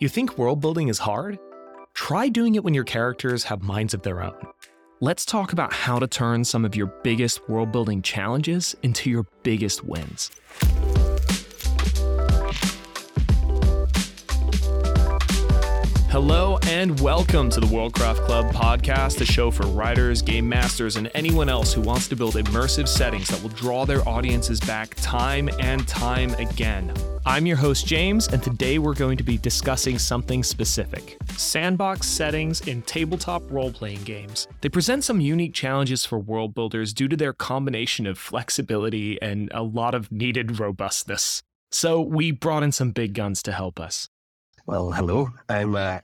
You think world building is hard? Try doing it when your characters have minds of their own. Let's talk about how to turn some of your biggest world building challenges into your biggest wins. Hello and welcome to the Worldcraft Club podcast, a show for writers, game masters, and anyone else who wants to build immersive settings that will draw their audiences back time and time again. I'm your host, James, and today we're going to be discussing something specific sandbox settings in tabletop role playing games. They present some unique challenges for world builders due to their combination of flexibility and a lot of needed robustness. So, we brought in some big guns to help us. Well, hello. I'm uh,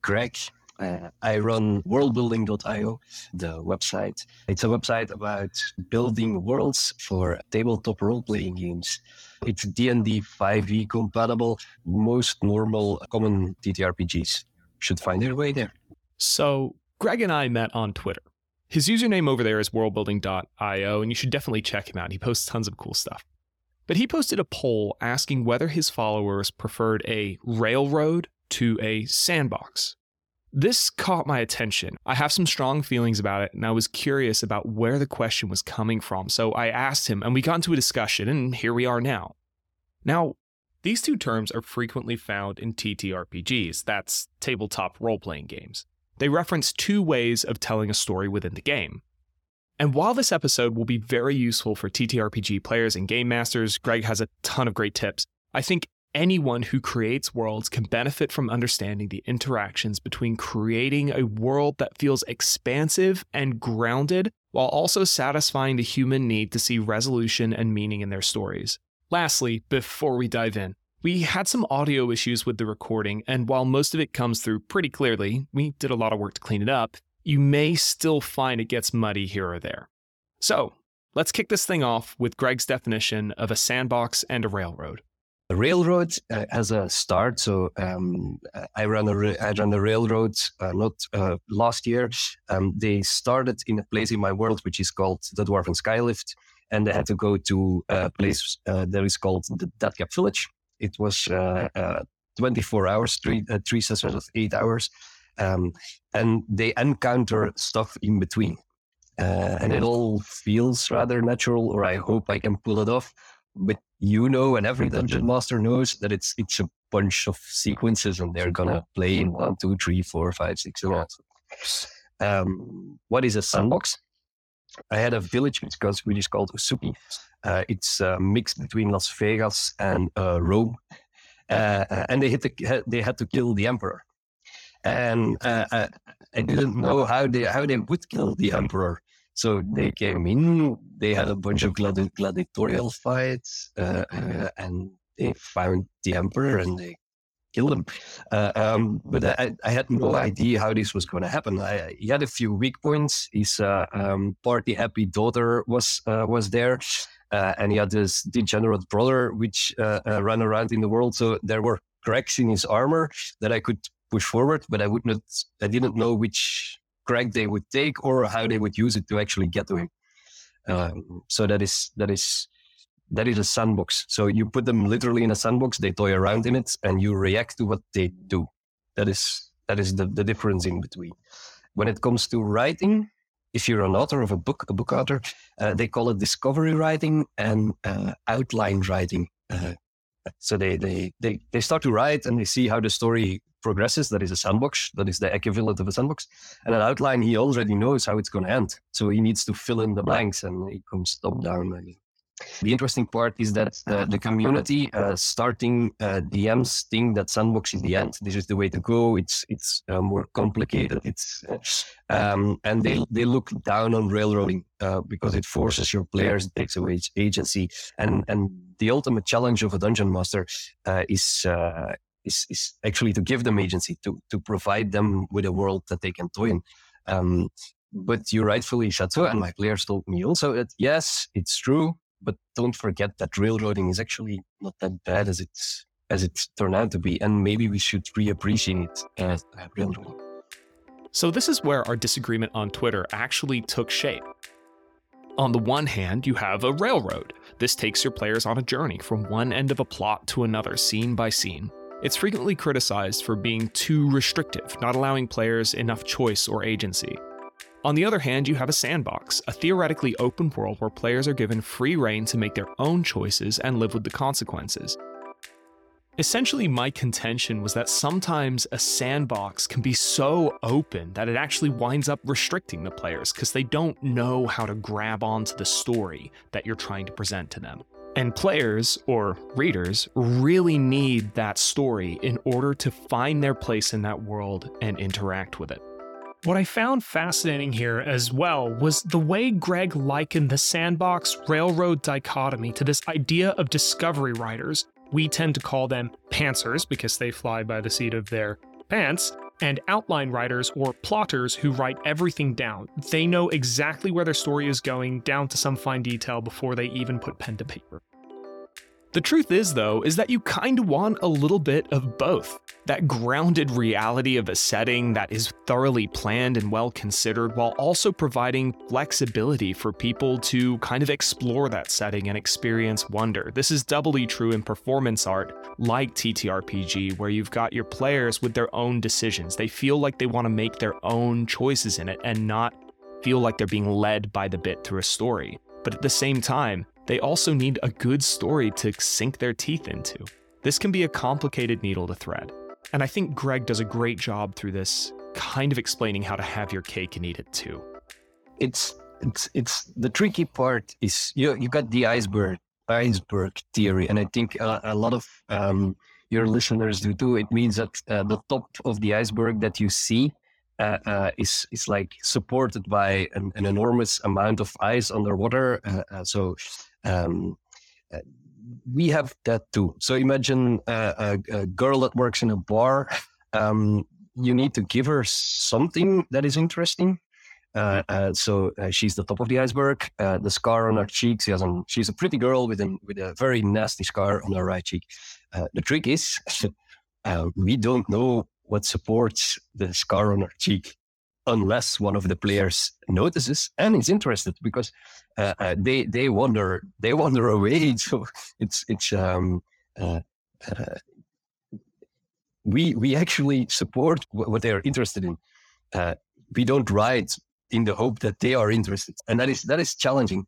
Greg. Uh, I run worldbuilding.io, the website. It's a website about building worlds for tabletop role-playing games. It's D&D 5e compatible. Most normal, common TTRPGs should find their way there. So, Greg and I met on Twitter. His username over there is worldbuilding.io, and you should definitely check him out. He posts tons of cool stuff. But he posted a poll asking whether his followers preferred a railroad to a sandbox. This caught my attention. I have some strong feelings about it, and I was curious about where the question was coming from. So I asked him, and we got into a discussion, and here we are now. Now, these two terms are frequently found in TTRPGs, that's tabletop role playing games. They reference two ways of telling a story within the game and while this episode will be very useful for TTRPG players and game masters, Greg has a ton of great tips. I think anyone who creates worlds can benefit from understanding the interactions between creating a world that feels expansive and grounded while also satisfying the human need to see resolution and meaning in their stories. Lastly, before we dive in, we had some audio issues with the recording, and while most of it comes through pretty clearly, we did a lot of work to clean it up you may still find it gets muddy here or there. So, let's kick this thing off with Greg's definition of a sandbox and a railroad. A railroad uh, as a start. So um, I ran a I ran a railroad uh, not uh, last year. Um, they started in a place in my world which is called the Dwarven Skylift, and they had to go to a place uh, that is called the Deadcap Village. It was uh, uh, 24 hours, three three sessions of eight hours, um, and they encounter stuff in between. Uh, and it all feels rather natural, or I hope I can pull it off. But you know, and every dungeon master knows that it's it's a bunch of sequences, and they're gonna play in one, two, three, four, five, six, and Um, what is a sandbox? I had a village which, which is called Usupi. Uh, it's a mix between Las Vegas and uh, Rome, uh, and they hit the, they had to kill the emperor and uh, I, uh, I didn't know how they how they would kill the emperor. So they came in. They had a bunch of gladi- gladiatorial fights, uh, uh, and they found the emperor and they killed him. Uh, um, but I, I, had no idea how this was going to happen. I, he had a few weak points. His uh, um, party happy daughter was was there. and he had this degenerate brother, which ran around in the world. So there were cracks in his armor that I could push forward, but I would not, I didn't know which crack they would take or how they would use it to actually get to him. Um, so that is, that is, that is a sandbox. So you put them literally in a sandbox, they toy around in it and you react to what they do. That is, that is the, the difference in between. When it comes to writing, if you're an author of a book, a book author, uh, they call it discovery writing and uh, outline writing. Uh, so they, they, they, they start to write and they see how the story progresses. That is a sandbox. That is the equivalent of a sandbox. And an outline, he already knows how it's going to end. So he needs to fill in the blanks and he comes top down. The interesting part is that uh, the community uh, starting uh, DMs think that sandbox is the end. This is the way to go. It's it's uh, more complicated. It's um, and they they look down on railroading uh, because it forces your players, it takes away agency, and and the ultimate challenge of a dungeon master uh, is is, is actually to give them agency, to, to provide them with a world that they can toy in. Um, but you rightfully said and my players told me also that yes, it's true, but don't forget that railroading is actually not that bad as it's as it turned out to be, and maybe we should reappreciate as uh, railroading. So this is where our disagreement on Twitter actually took shape. On the one hand, you have a railroad. This takes your players on a journey from one end of a plot to another, scene by scene. It's frequently criticized for being too restrictive, not allowing players enough choice or agency. On the other hand, you have a sandbox, a theoretically open world where players are given free rein to make their own choices and live with the consequences. Essentially, my contention was that sometimes a sandbox can be so open that it actually winds up restricting the players because they don't know how to grab onto the story that you're trying to present to them. And players, or readers, really need that story in order to find their place in that world and interact with it. What I found fascinating here as well was the way Greg likened the sandbox railroad dichotomy to this idea of discovery writers we tend to call them pantsers because they fly by the seat of their pants, and outline writers or plotters who write everything down. They know exactly where their story is going down to some fine detail before they even put pen to paper. The truth is, though, is that you kind of want a little bit of both. That grounded reality of a setting that is thoroughly planned and well considered, while also providing flexibility for people to kind of explore that setting and experience wonder. This is doubly true in performance art like TTRPG, where you've got your players with their own decisions. They feel like they want to make their own choices in it and not feel like they're being led by the bit through a story. But at the same time, they also need a good story to sink their teeth into. This can be a complicated needle to thread. And I think Greg does a great job through this, kind of explaining how to have your cake and eat it too. It's it's it's the tricky part is you you got the iceberg iceberg theory, and I think a, a lot of um, your listeners do too. It means that uh, the top of the iceberg that you see uh, uh, is is like supported by an, an, enormous amount of ice underwater. Uh, uh so um, uh, we have that too. So imagine a, a, girl that works in a bar. Um, you need to give her something that is interesting. Uh, uh, so uh, she's the top of the iceberg. Uh, the scar on her cheek, she has an, she's a pretty girl with, an, with a very nasty scar on her right cheek. Uh, the trick is, we don't know what supports the scar on her cheek unless one of the players notices and is interested because uh, uh, they they wander they wander away. So it's it's um, uh, uh we we actually support what they are interested in. Uh, we don't write in the hope that they are interested and that is that is challenging.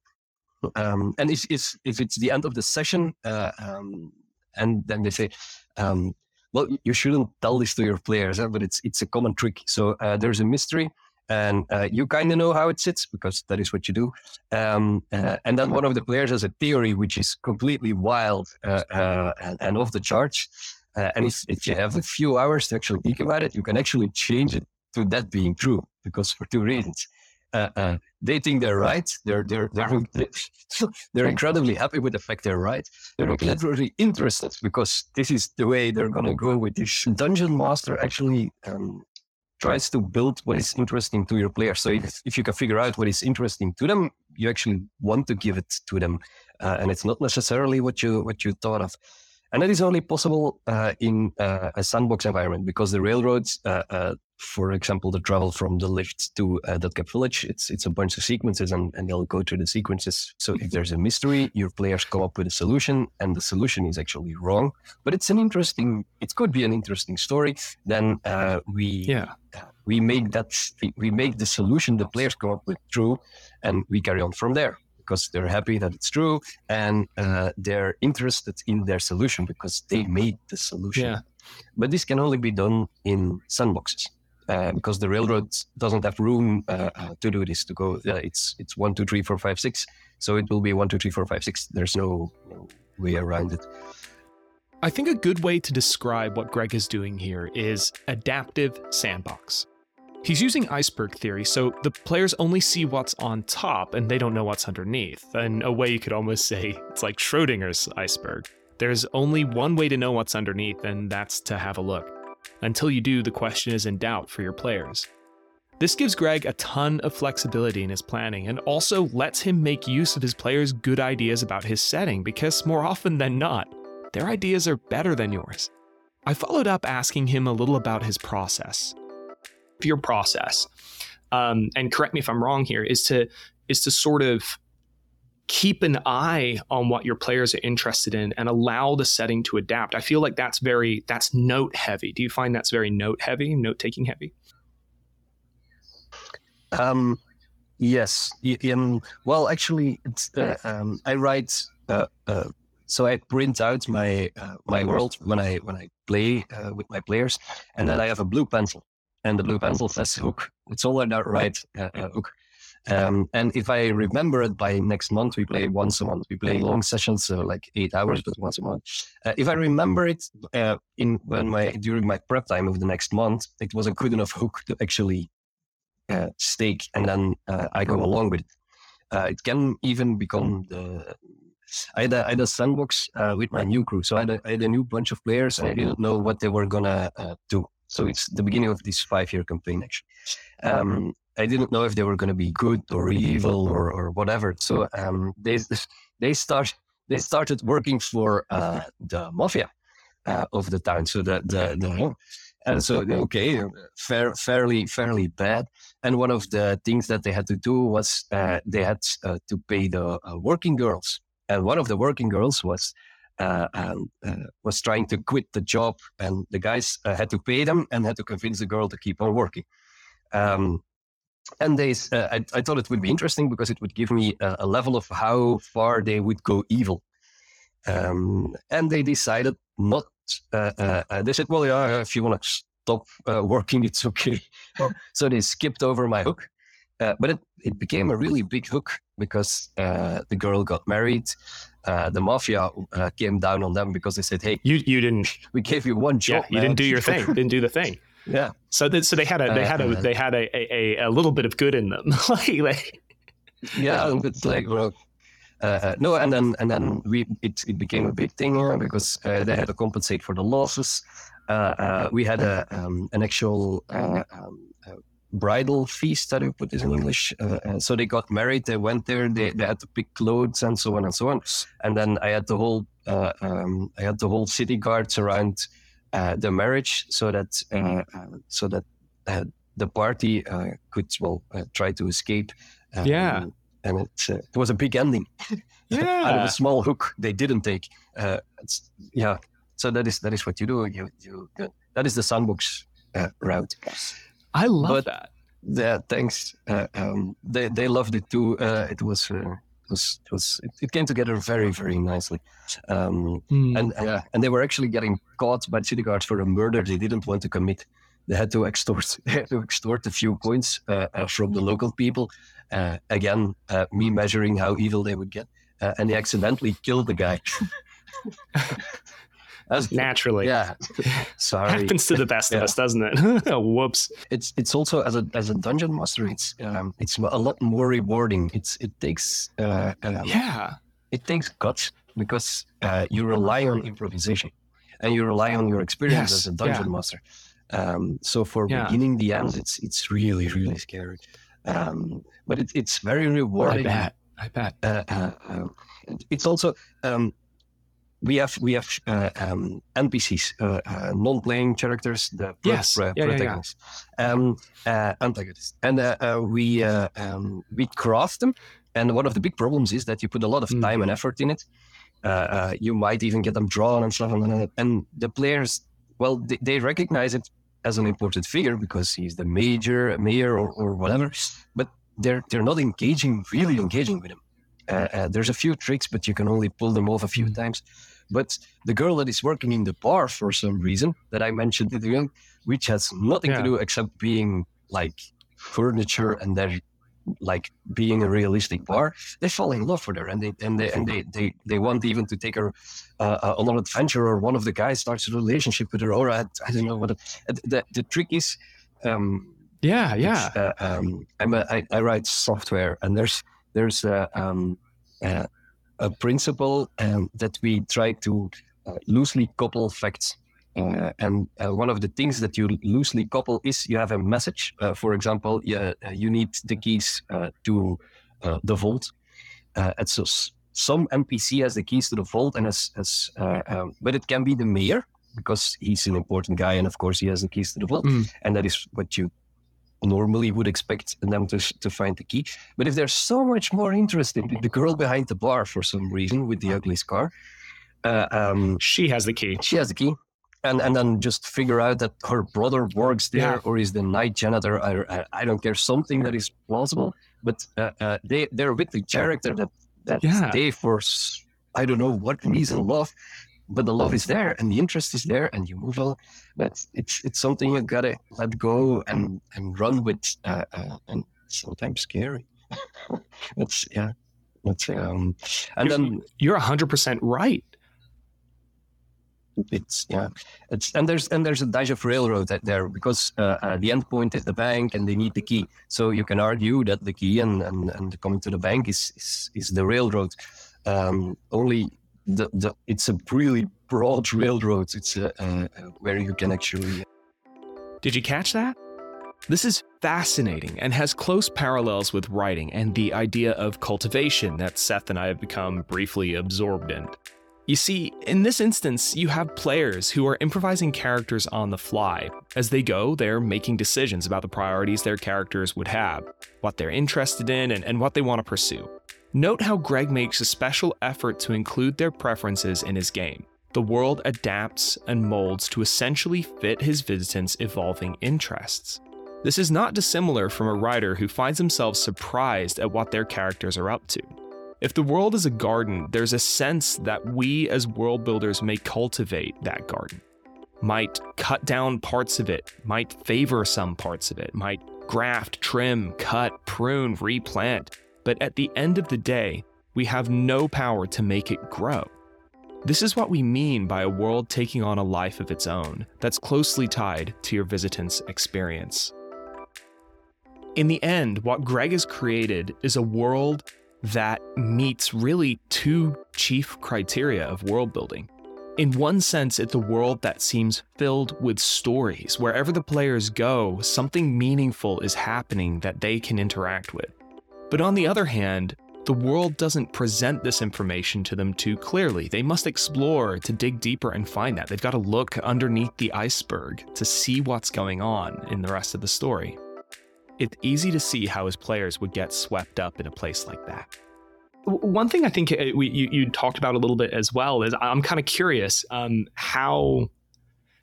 Um, and if, if, if it's the end of the session uh, um, and then they say um, well, you shouldn't tell this to your players, but it's it's a common trick. So uh, there's a mystery, and uh, you kind of know how it sits because that is what you do. Um, uh, and then one of the players has a theory which is completely wild uh, uh, and, and, off the charts. Uh, and if, if you have a few hours to actually think about it, you can actually change it to that being true because for two reasons. Uh, uh, they think they're right. They're they're they're they're incredibly happy with the fact they're right. They're literally interested because this is the way they're gonna go with this. Dungeon Master actually um, tries to build what is interesting to your players. So if, if you can figure out what is interesting to them, you actually want to give it to them, uh, and it's not necessarily what you what you thought of. And that is only possible uh, in uh, a sandbox environment because the railroads, uh, uh, for example, the travel from the lift to uh, Deadcap Village, it's it's a bunch of sequences and, and they'll go through the sequences. So if there's a mystery, your players come up with a solution and the solution is actually wrong. But it's an interesting, it could be an interesting story. Then uh, we yeah. we make that we make the solution the players come up with true and we carry on from there because they're happy that it's true and uh, they're interested in their solution because they made the solution. Yeah. But this can only be done in sandboxes. Uh, because the railroad doesn't have room uh, uh, to do this to go it's it's one two three four five six so it will be one two three four five six there's no, no way around it i think a good way to describe what greg is doing here is adaptive sandbox He's using iceberg theory, so the players only see what's on top and they don't know what's underneath. In a way, you could almost say it's like Schrodinger's iceberg. There's only one way to know what's underneath, and that's to have a look. Until you do, the question is in doubt for your players. This gives Greg a ton of flexibility in his planning and also lets him make use of his players' good ideas about his setting because more often than not, their ideas are better than yours. I followed up asking him a little about his process your process, um, and correct me if I'm wrong here, is to is to sort of keep an eye on what your players are interested in and allow the setting to adapt. I feel like that's very that's note heavy. Do you find that's very note heavy, note taking heavy? Um, yes. Um, well, actually, uh, um, I write. Uh, uh, so I print out my uh, my world when I when I play uh, with my players, and then I have a blue pencil, and the blue pencil says hook. It's all I write uh, hook. Um, and if I remember it by next month, we play once a month. We play long sessions, so like eight hours, but once a month. Uh, if I remember it uh, in when my during my prep time of the next month, it was a good enough hook to actually uh, stake, and then uh, I go along with it. Uh, it can even become the. I had a, I had a sandbox uh, with my new crew, so I had, a, I had a new bunch of players, and I didn't know what they were gonna do. So it's the beginning of this five-year campaign, actually. Um, I didn't know if they were going to be good or evil or, or whatever. So um, they they start they started working for uh, the mafia uh, of the town. So the the, the and so okay, fair, fairly fairly bad. And one of the things that they had to do was uh, they had uh, to pay the uh, working girls. And one of the working girls was. Uh, um, was trying to quit the job, and the guys had to pay them and had to convince the girl to keep on working. Um, and they, uh, I, I, thought it would be interesting because it would give me a, a level of how far they would go evil. Um, and they decided not. Uh, uh, uh they said, "Well, yeah, if you want to stop uh, working, it's okay." so they skipped over my hook, uh, but it, it became a really big hook because the girl got married. the mafia came down on them because they said, "Hey, you you didn't. We gave you one job. Yeah, you man. didn't do your thing. didn't do the thing." Yeah. So that, so they had a they had a uh, they had a, a, a little bit of good in them. like, like yeah, it's like well, uh, uh, no, and then and then we it, it became a big thing uh, because uh, they had to compensate for the losses. Uh, uh, we had a um, an actual um, bridal feast that we put this in English. so they got married. They went there. They, they had to pick clothes and so on and so on. And then I had the whole um, I had the whole city guards around uh, the marriage so that uh, uh, so that the party could well try to escape. Um, yeah, and it, it was a big ending. Yeah, out of a small hook they didn't take. yeah, so that is that is what you do. You you that is the sandbox route. I love but, that. Yeah, thanks. Uh, um, they they loved it too. Uh, it was uh, it was it was it, it, came together very very nicely, um, mm. and yeah, and they were actually getting caught by the city guards for a murder they didn't want to commit. They had to extort they had to extort a few coins uh, uh, from the local people. Uh, again, uh, me measuring how evil they would get, uh, and they accidentally killed the guy. As, Naturally, yeah. Sorry, happens to the best yeah. of us, doesn't it? Whoops. It's it's also as a as a dungeon master, it's um, it's a lot more rewarding. It's it takes uh, um, yeah, it takes guts because uh, you rely on improvisation and you rely on your experience yes, as a dungeon yeah. master. Um, so for yeah. beginning the end, it's it's really really scary, um, but it, it's very rewarding. I bet. I bet. Uh, uh, uh it's also um, we have we have uh, um, NPCs, uh, uh, non-playing characters, the yes. pro- yeah, protagonists, yeah, yeah. Um, uh, antagonists, and uh, uh, we um, we craft them. And one of the big problems is that you put a lot of hmm. time mm. and effort in it. you might even get them drawn and stuff, and, and the players, well, they, they, recognize it as an important figure because he's the major, mayor, or, or whatever. But they're they're not engaging, really engaging with him. Uh, uh, there's a few tricks, but you can only pull them off a few hmm. times. But the girl that is working in the bar for some reason that I mentioned at the end, which has nothing yeah. to do except being like furniture and they're like being a realistic bar, they fall in love with her and they and they and they they, they want even to take her uh, on an adventure. Or one of the guys starts a relationship with her, or I, I don't know what. It, the the trick is. Um, yeah, yeah. Which, uh, um, I'm a, I, I write software, and there's there's a, um, a, a principle um, that we try to uh, loosely couple facts. Uh, and uh, one of the things that you loosely couple is you have a message. Uh, for example, you, uh, you need the keys uh, to the vault. and so some NPC has the keys to the vault, and as, as um, but it can be the mayor because he's an important guy, and of course he has the keys to the vault, mm. and that is what you normally would expect them to, to find the key. But if they're so much more interested in the girl behind the bar for some reason with the ugly scar, uh, um, she has the key. She has the key. And, and then just figure out that her brother works there yeah. or is the night janitor. I, I, I, don't care, something that is plausible. But uh, uh, they, they're with the character that, that yeah. they, for I don't know what reason, love but the love is there and the interest is there and you move on. But it's it's something you gotta let go and and run with uh, uh, and sometimes scary. That's yeah that's um and you're, then you're 100% right. It's yeah it's and there's and there's a dash of railroad there because uh, uh, the end point is the bank and they need the key. So you can argue that the key and and, and coming to the bank is is, is the railroad. Um, only the, the it's a really broad railroad. It's a, uh, where you can actually. Did you catch that? This is fascinating and has close parallels with writing and the idea of cultivation that Seth and I have become briefly absorbed in. You see, in this instance, you have players who are improvising characters on the fly. As they go, they're making decisions about the priorities their characters would have, what they're interested in, and, and what they want to pursue. Note how Greg makes a special effort to include their preferences in his game. The world adapts and molds to essentially fit his visitants' evolving interests. This is not dissimilar from a writer who finds themselves surprised at what their characters are up to. If the world is a garden, there's a sense that we as world builders may cultivate that garden, might cut down parts of it, might favor some parts of it, might graft, trim, cut, prune, replant, but at the end of the day, we have no power to make it grow. This is what we mean by a world taking on a life of its own that's closely tied to your visitant's experience. In the end, what Greg has created is a world that meets really two chief criteria of world building. In one sense, it's a world that seems filled with stories. Wherever the players go, something meaningful is happening that they can interact with. But on the other hand, the world doesn't present this information to them too clearly. They must explore to dig deeper and find that. They've got to look underneath the iceberg to see what's going on in the rest of the story. It's easy to see how his players would get swept up in a place like that. One thing I think uh, we, you, you, talked about a little bit as well is I'm kind of curious um, how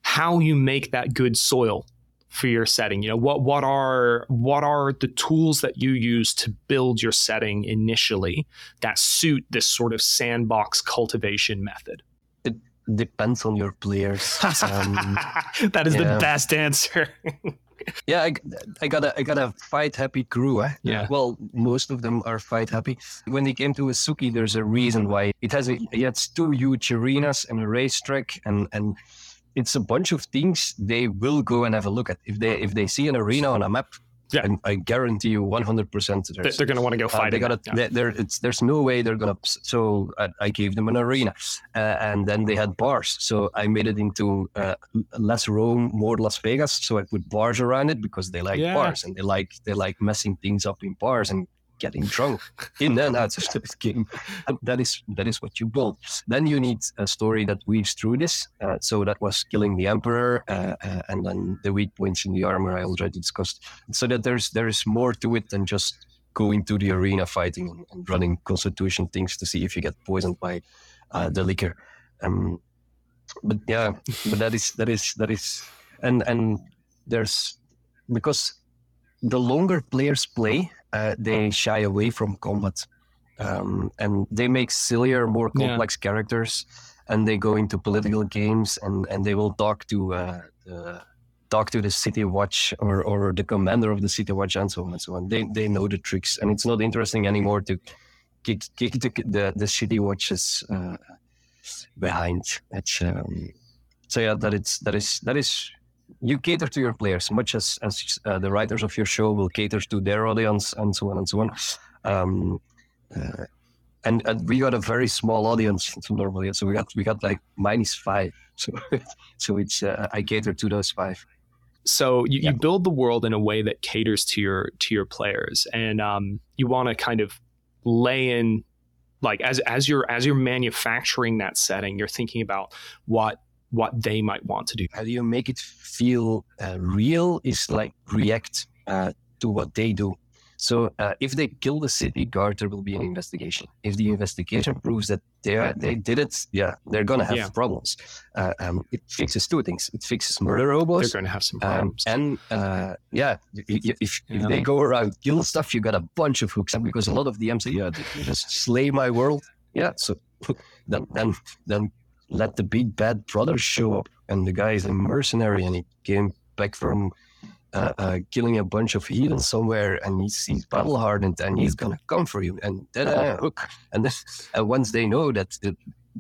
how you make that good soil for your setting? You know, what what are what are the tools that you use to build your setting initially that suit this sort of sandbox cultivation method? It depends on your players. Um, that is yeah. the best answer. yeah, I, I got a I got a fight happy crew. Eh? Yeah. Well, most of them are fight happy. When they came to Azuki, there's a reason why it has a it has two huge arenas and a racetrack and and it's a bunch of things they will go and have a look at. If they if they see an arena on a map, yeah. And I guarantee you 100% they're, they're going to want to go uh, fight. Uh, they gotta, yeah. they're, there's no way they're going to. So I, I, gave them an arena. Uh, and then they had bars. So I made it into uh, less Rome, more Las Vegas. So I put bars around it because they like yeah. bars and they like they like messing things up in bars and getting drunk in and out of this game. And that is that is what you build. Then you need a story that weaves through this. Uh, so that was killing the emperor, uh, uh, and then the weak points in the armor I already discussed. So that there's there is more to it than just going to the arena fighting and, and running constitution things to see if you get poisoned by uh, the liquor. Um, but yeah, but that is that is that is, and and there's because the longer players play, uh, they shy away from combat. Um, and they make sillier, more complex yeah. characters, and they go into political games, and, and they will talk to uh, the, talk to the city watch or, or the commander of the city watch, and so on and so on. They they know the tricks, and it's not interesting anymore to kick kick the the, the city watches uh, behind. It's um, so yeah, that it's that is that is you cater to your players much as as uh, the writers of your show will cater to their audience and so on and so on. Um, uh, and, and we got a very small audience normally, so we got we got like minus five. So so it's uh, I cater to those five. So you, yeah. you build the world in a way that caters to your to your players, and um, you want to kind of lay in like as as you're as you're manufacturing that setting, you're thinking about what what they might want to do. How do you make it feel uh, real? Is like React. uh, to what they do. So uh, if they kill the city guard, there will be an investigation. If the investigation proves that they are, they did it, yeah, they're gonna have Yeah. problems. Uh, um, it fixes two things. It fixes murder hobos. They're going to have some Um, problems. and uh, yeah, y- if, Yeah. if they go around kill stuff, you got a bunch of hooks. And because a lot of DMs say, yeah, just slay my world. Yeah, so then then then let the big bad brother show up, and the guy is a mercenary, and he came back from uh, uh, killing a bunch of heathens somewhere, and he's, he's battle hardened, and he's gonna come for you, and then uh, hook. And and once they know that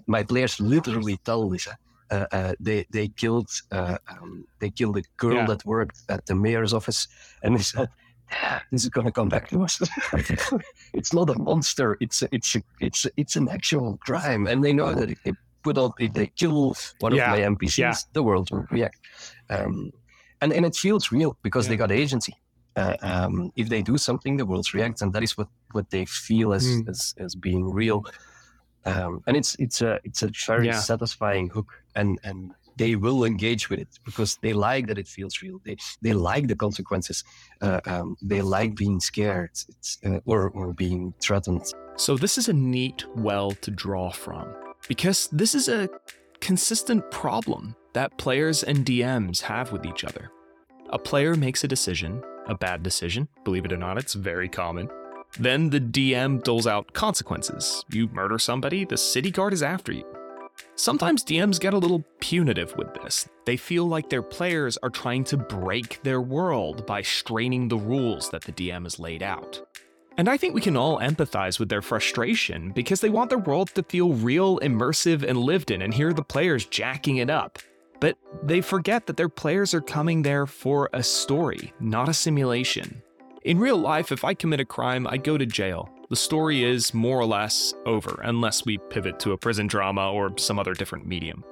my players literally tell this. Uh, uh, they they killed uh, um, they killed a girl Yeah. that worked at the mayor's office, and they said, "Ah, "This is gonna come back to us. it's not a monster. It's a, it's a, it's a, it's an actual crime." And they know that if they put on if they kill one Yeah. of my NPCs, Yeah. the world will react. Um, and and it feels real because they got agency. Uh, um, if they do something, the world reacts, and that is what, what they feel as, Mm. as as being real. Um, and it's it's a it's a very Yeah. satisfying hook, and and they will engage with it because they like that it feels real. They they like the consequences. Uh, um, they like being scared it's, uh, or or being threatened. So, this is a neat well to draw from because this is a consistent problem that players and DMs have with each other. A player makes a decision, a bad decision, believe it or not, it's very common. Then the DM doles out consequences. You murder somebody, the city guard is after you. Sometimes DMs get a little punitive with this. They feel like their players are trying to break their world by straining the rules that the DM has laid out. And I think we can all empathize with their frustration because they want their world to feel real, immersive, and lived in and hear the players jacking it up. But they forget that their players are coming there for a story, not a simulation. In real life, if I commit a crime, I go to jail. The story is more or less over, unless we pivot to a prison drama or some other different medium.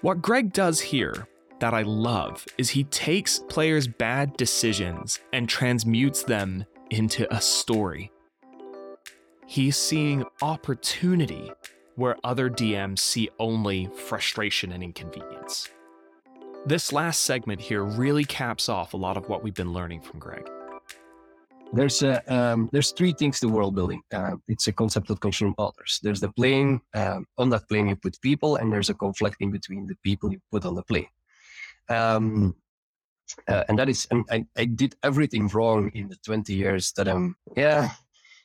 What Greg does here that I love is he takes players' bad decisions and transmutes them into a story. He's seeing opportunity where other DMs see only frustration and inconvenience. This last segment here really caps off a lot of what we've been learning from Greg. There's a, um, there's three things to world building. Uh, it's a concept that comes from authors. There's the plane. Um, on that plane, you put people, and there's a conflicting between the people you put on the plane. Um, uh, and that is, and I, I did everything wrong in the 20 years that I'm. Yeah,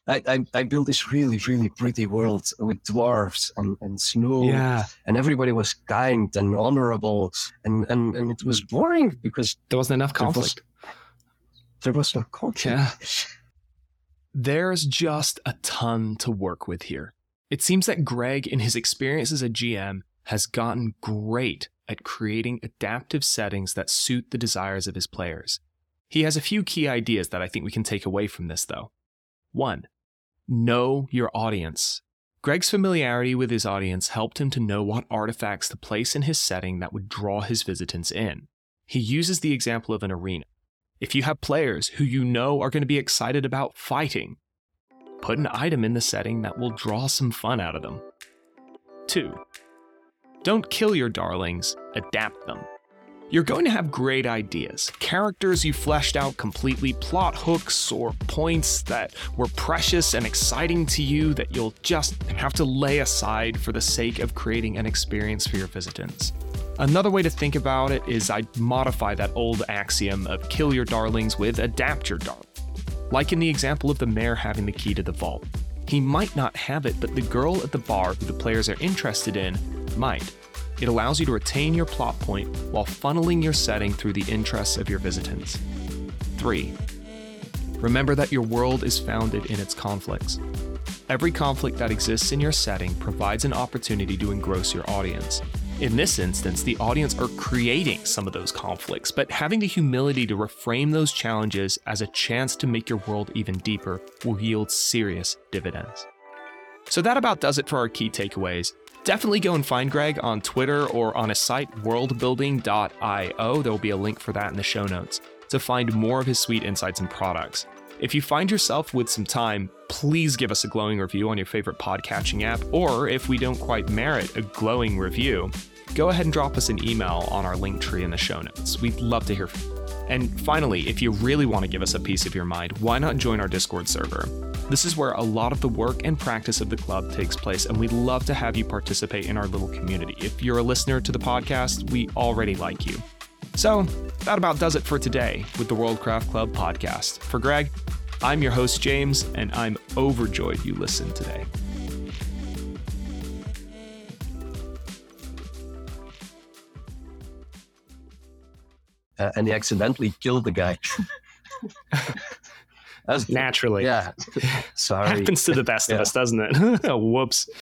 I, I, I built this really, really pretty world with dwarves and, and snow, Yeah. and everybody was kind and honorable, and, and, and it was boring because there wasn't enough There was- conflict. there was no conflict. Yeah. There's just a ton to work with here. It seems that Greg, in his experience as a GM, has gotten great at creating adaptive settings that suit the desires of his players. He has a few key ideas that I think we can take away from this, though. One, know your audience. Greg's familiarity with his audience helped him to know what artifacts to place in his setting that would draw his visitants in. He uses the example of an arena. If you have players who you know are going to be excited about fighting, put an item in the setting that will draw some fun out of them. 2. Don't kill your darlings, adapt them. You're going to have great ideas, characters you fleshed out completely, plot hooks or points that were precious and exciting to you that you'll just have to lay aside for the sake of creating an experience for your visitants. Another way to think about it is I'd modify that old axiom of kill your darlings with adapt your darling. Like in the example of the mayor having the key to the vault. He might not have it, but the girl at the bar who the players are interested in might. It allows you to retain your plot point while funneling your setting through the interests of your visitants. 3. Remember that your world is founded in its conflicts. Every conflict that exists in your setting provides an opportunity to engross your audience. In this instance, the audience are creating some of those conflicts, but having the humility to reframe those challenges as a chance to make your world even deeper will yield serious dividends. So that about does it for our key takeaways. Definitely go and find Greg on Twitter or on his site, worldbuilding.io. There will be a link for that in the show notes to find more of his sweet insights and products. If you find yourself with some time, please give us a glowing review on your favorite podcatching app, or if we don't quite merit a glowing review, go ahead and drop us an email on our link tree in the show notes. We'd love to hear from you. And finally, if you really want to give us a piece of your mind, why not join our Discord server? This is where a lot of the work and practice of the club takes place, and we'd love to have you participate in our little community. If you're a listener to the podcast, we already like you. So, that about does it for today with the Worldcraft Club podcast. For Greg, I'm your host, James, and I'm overjoyed you listened today. Uh, and he accidentally killed the guy. That's Naturally. Yeah. Sorry. Happens to the best yeah. of us, doesn't it? Whoops.